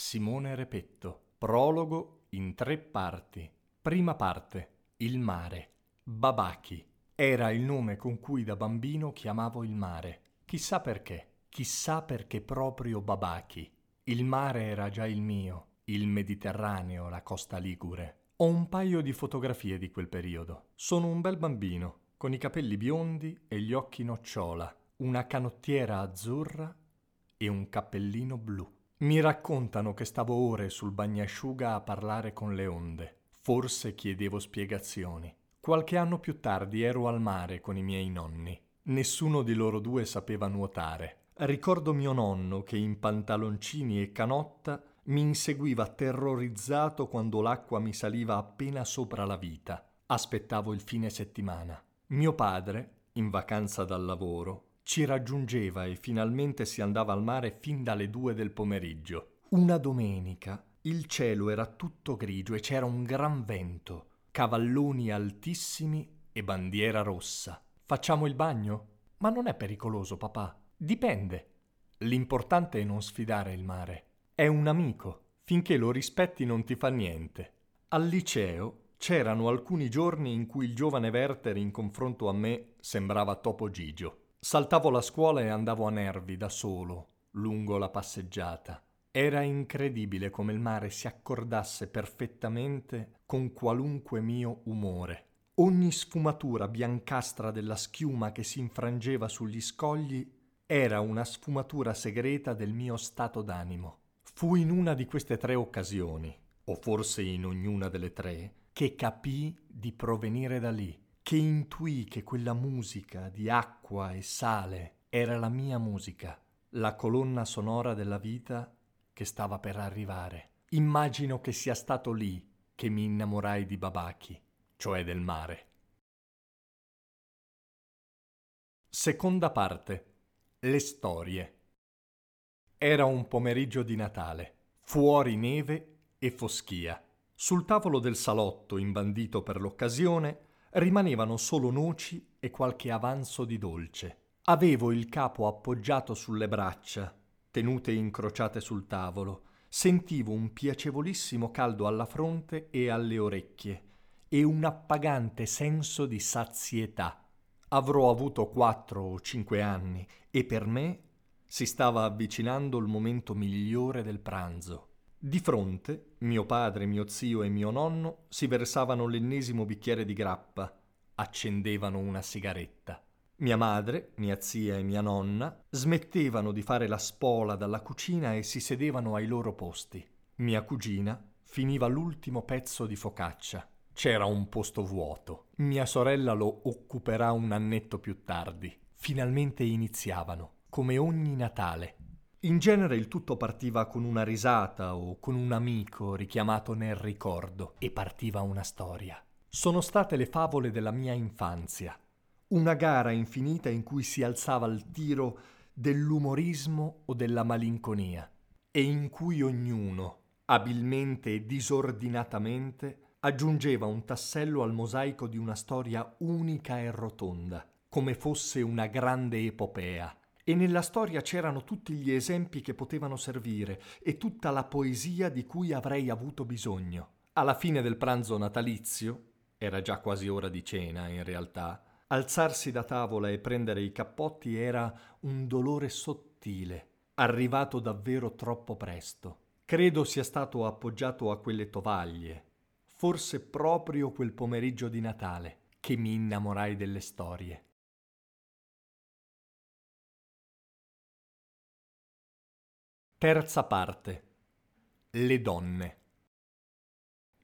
Simone Repetto. Prologo in tre parti. Prima parte. Il mare. Babaki. Era il nome con cui da bambino chiamavo il mare. Chissà perché. Chissà perché proprio Babaki. Il mare era già il mio, il Mediterraneo, la costa ligure. Ho un paio di fotografie di quel periodo. Sono un bel bambino, con i capelli biondi e gli occhi nocciola, una canottiera azzurra e un cappellino blu. Mi raccontano che stavo ore sul bagnasciuga a parlare con le onde. Forse chiedevo spiegazioni. Qualche anno più tardi ero al mare con i miei nonni. Nessuno di loro due sapeva nuotare. Ricordo mio nonno che in pantaloncini e canotta mi inseguiva terrorizzato quando l'acqua mi saliva appena sopra la vita. Aspettavo il fine settimana. Mio padre, in vacanza dal lavoro, ci raggiungeva e finalmente si andava al mare fin dalle due del pomeriggio. Una domenica il cielo era tutto grigio e c'era un gran vento, cavalloni altissimi e bandiera rossa. Facciamo il bagno? Ma non è pericoloso, papà. Dipende. L'importante è non sfidare il mare. È un amico. Finché lo rispetti non ti fa niente. Al liceo c'erano alcuni giorni in cui il giovane Werther in confronto a me sembrava Topo Gigio. Saltavo la scuola e andavo a nervi da solo, lungo la passeggiata. Era incredibile come il mare si accordasse perfettamente con qualunque mio umore. Ogni sfumatura biancastra della schiuma che si infrangeva sugli scogli era una sfumatura segreta del mio stato d'animo. Fu in una di queste tre occasioni, o forse in ognuna delle tre, che capii di provenire da lì, che intuì che quella musica di acqua e sale era la mia musica, la colonna sonora della vita che stava per arrivare. Immagino che sia stato lì che mi innamorai di Babaki, cioè del mare. Seconda parte. Le storie. Era un pomeriggio di Natale, fuori neve e foschia. Sul tavolo del salotto, imbandito per l'occasione, rimanevano solo noci e qualche avanzo di dolce. Avevo il capo appoggiato sulle braccia, tenute incrociate sul tavolo. Sentivo un piacevolissimo caldo alla fronte e alle orecchie e un appagante senso di sazietà. Avrò avuto quattro o cinque anni e per me si stava avvicinando il momento migliore del pranzo. Di fronte, mio padre, mio zio e mio nonno si versavano l'ennesimo bicchiere di grappa, accendevano una sigaretta. Mia madre, mia zia e mia nonna smettevano di fare la spola dalla cucina e si sedevano ai loro posti. Mia cugina finiva l'ultimo pezzo di focaccia. C'era un posto vuoto. Mia sorella lo occuperà un annetto più tardi. Finalmente iniziavano, come ogni Natale. In genere il tutto partiva con una risata o con un amico richiamato nel ricordo e partiva una storia. Sono state le favole della mia infanzia, una gara infinita in cui si alzava il tiro dell'umorismo o della malinconia e in cui ognuno, abilmente e disordinatamente, aggiungeva un tassello al mosaico di una storia unica e rotonda, come fosse una grande epopea. E nella storia c'erano tutti gli esempi che potevano servire e tutta la poesia di cui avrei avuto bisogno. Alla fine del pranzo natalizio, era già quasi ora di cena in realtà, Alzarsi da tavola e prendere i cappotti era un dolore sottile, arrivato davvero troppo presto. Credo sia stato appoggiato a quelle tovaglie, forse proprio quel pomeriggio di Natale, che mi innamorai delle storie. Terza parte. Le donne.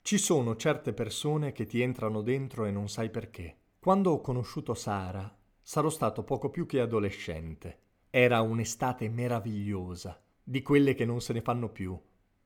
Ci sono certe persone che ti entrano dentro e non sai perché. Quando ho conosciuto Sara, sarò stato poco più che adolescente. Era un'estate meravigliosa, di quelle che non se ne fanno più.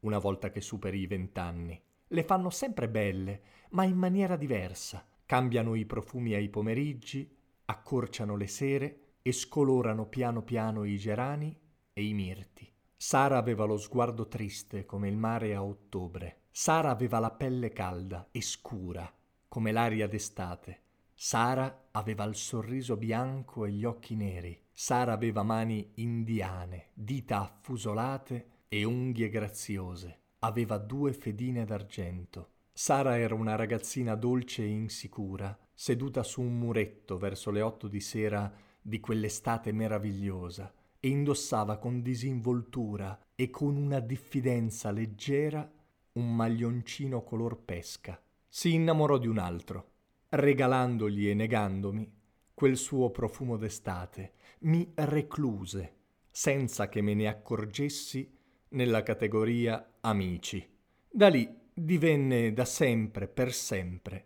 una volta che superi i vent'anni. Le fanno sempre belle, ma in maniera diversa. Cambiano i profumi ai pomeriggi, accorciano le sere e scolorano piano piano i gerani e i mirti. Sara aveva lo sguardo triste come il mare a ottobre. Sara aveva la pelle calda e scura come l'aria d'estate. Sara aveva il sorriso bianco e gli occhi neri. Sara aveva mani indiane, dita affusolate e unghie graziose. Aveva due fedine d'argento. Sara era una ragazzina dolce e insicura, seduta su un muretto verso le otto di sera di quell'estate meravigliosa, e indossava con disinvoltura e con una diffidenza leggera un maglioncino color pesca. Si innamorò di un altro, regalandogli e negandomi quel suo profumo d'estate, mi recluse, senza che me ne accorgessi, nella categoria amici. Da lì divenne da sempre, per sempre,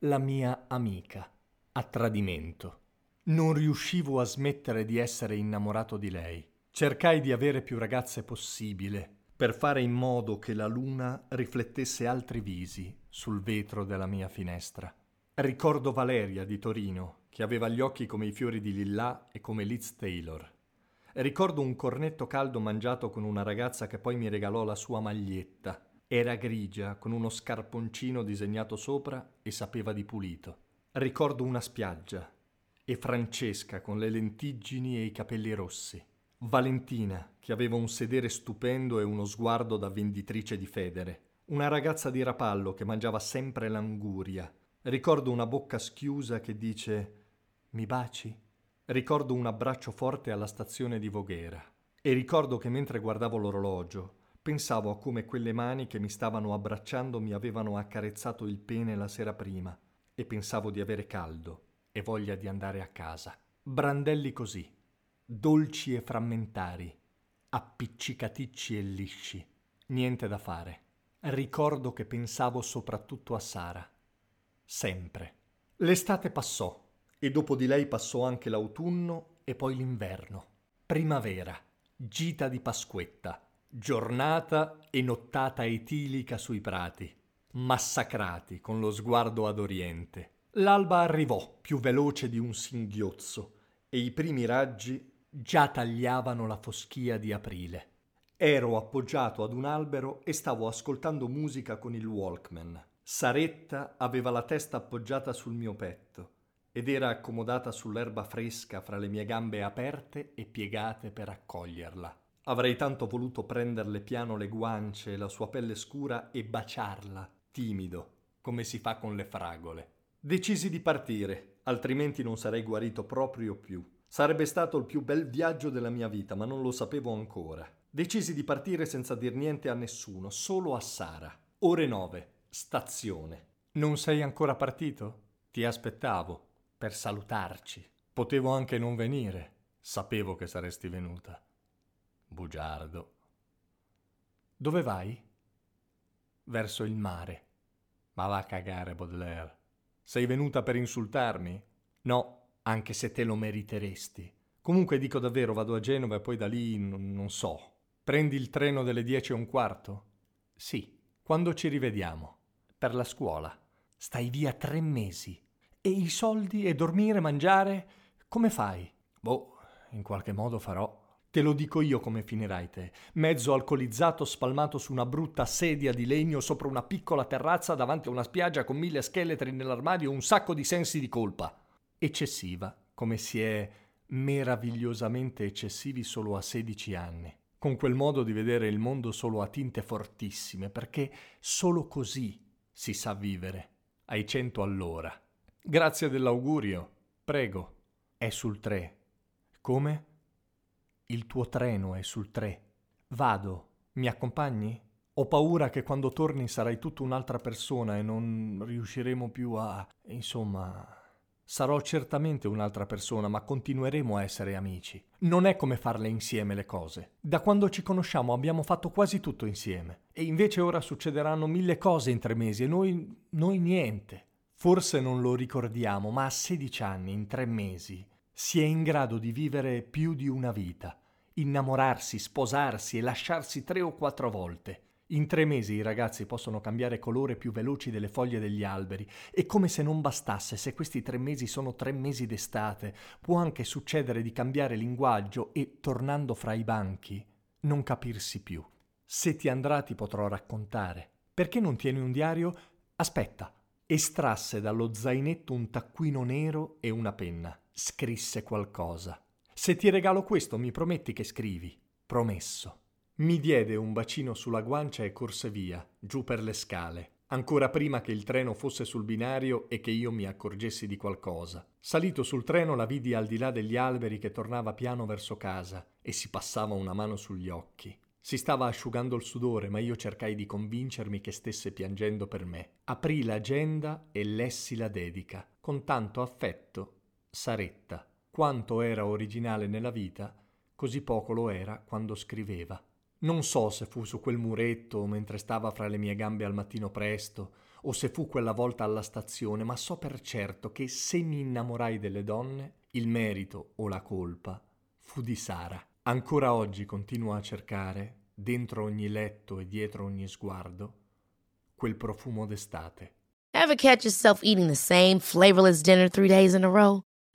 la mia amica, a tradimento. Non riuscivo a smettere di essere innamorato di lei. Cercai di avere più ragazze possibile, per fare in modo che la luna riflettesse altri visi sul vetro della mia finestra. Ricordo Valeria di Torino, che aveva gli occhi come i fiori di Lillà e come Liz Taylor. Ricordo un cornetto caldo mangiato con una ragazza che poi mi regalò la sua maglietta. Era grigia, con uno scarponcino disegnato sopra e sapeva di pulito. Ricordo una spiaggia e Francesca con le lentiggini e i capelli rossi. Valentina, che aveva un sedere stupendo e uno sguardo da venditrice di federe. Una ragazza di Rapallo che mangiava sempre l'anguria Ricordo una bocca schiusa che dice Mi baci? Ricordo un abbraccio forte alla stazione di Voghera. E ricordo che mentre guardavo l'orologio, pensavo a come quelle mani che mi stavano abbracciando mi avevano accarezzato il pene la sera prima e pensavo di avere caldo e voglia di andare a casa. Brandelli così, dolci e frammentari, appiccicaticci e lisci. Niente da fare. Ricordo che pensavo soprattutto a Sara sempre. L'estate passò e dopo di lei passò anche l'autunno e poi l'inverno. Primavera, gita di Pasquetta, giornata e nottata etilica sui prati, massacrati con lo sguardo ad oriente. L'alba arrivò più veloce di un singhiozzo e i primi raggi già tagliavano la foschia di aprile. Ero appoggiato ad un albero e stavo ascoltando musica con il Walkman. Saretta aveva la testa appoggiata sul mio petto ed era accomodata sull'erba fresca fra le mie gambe aperte e piegate per accoglierla. Avrei tanto voluto prenderle piano le guance e la sua pelle scura e baciarla, timido, come si fa con le fragole. Decisi di partire, altrimenti non sarei guarito proprio più. Sarebbe stato il più bel viaggio della mia vita, ma non lo sapevo ancora. Decisi di partire senza dir niente a nessuno, solo a Sara. Ore nove. Stazione. Non sei ancora partito? Ti aspettavo per salutarci. Potevo anche non venire. Sapevo che saresti venuta. Bugiardo. Dove vai? Verso il mare. Ma va a cagare, Baudelaire. Sei venuta per insultarmi? No, anche se te lo meriteresti. Comunque dico davvero, vado a Genova e poi da lì n- non so. Prendi il treno delle dieci e un quarto? Sì, quando ci rivediamo? per la scuola. Stai via tre mesi. E i soldi e dormire, mangiare? Come fai? Boh, in qualche modo farò. Te lo dico io come finirai te. Mezzo alcolizzato spalmato su una brutta sedia di legno sopra una piccola terrazza davanti a una spiaggia con mille scheletri nell'armadio e un sacco di sensi di colpa. Eccessiva, come si è meravigliosamente eccessivi solo a 16 anni. Con quel modo di vedere il mondo solo a tinte fortissime, perché solo così si sa vivere, ai cento all'ora. Grazie dell'augurio. Prego. È sul tre. Come? Il tuo treno è sul tre. Vado. Mi accompagni? Ho paura che quando torni sarai tutta un'altra persona e non riusciremo più a... insomma... Sarò certamente un'altra persona, ma continueremo a essere amici. Non è come farle insieme le cose. Da quando ci conosciamo abbiamo fatto quasi tutto insieme. E invece ora succederanno mille cose in tre mesi e noi, noi niente. Forse non lo ricordiamo, ma a 16 anni, in tre mesi, si è in grado di vivere più di una vita, innamorarsi, sposarsi e lasciarsi tre o quattro volte. In tre mesi i ragazzi possono cambiare colore più veloci delle foglie degli alberi e come se non bastasse, se questi tre mesi sono tre mesi d'estate, può anche succedere di cambiare linguaggio e, tornando fra i banchi, non capirsi più. Se ti andrà ti potrò raccontare. Perché non tieni un diario? Aspetta. Estrasse dallo zainetto un taccuino nero e una penna. Scrisse qualcosa. Se ti regalo questo mi prometti che scrivi. Promesso. Mi diede un bacino sulla guancia e corse via, giù per le scale, ancora prima che il treno fosse sul binario e che io mi accorgessi di qualcosa. Salito sul treno la vidi al di là degli alberi che tornava piano verso casa e si passava una mano sugli occhi. Si stava asciugando il sudore, ma io cercai di convincermi che stesse piangendo per me. Aprì l'agenda e lessi la dedica, con tanto affetto. Saretta. Quanto era originale nella vita, così poco lo era quando scriveva. Non so se fu su quel muretto mentre stava fra le mie gambe al mattino presto, o se fu quella volta alla stazione, ma so per certo che se mi innamorai delle donne, il merito o la colpa fu di Sara. Ancora oggi continuo a cercare, dentro ogni letto e dietro ogni sguardo, quel profumo d'estate. Ever catch yourself eating the same flavorless dinner three days in a row?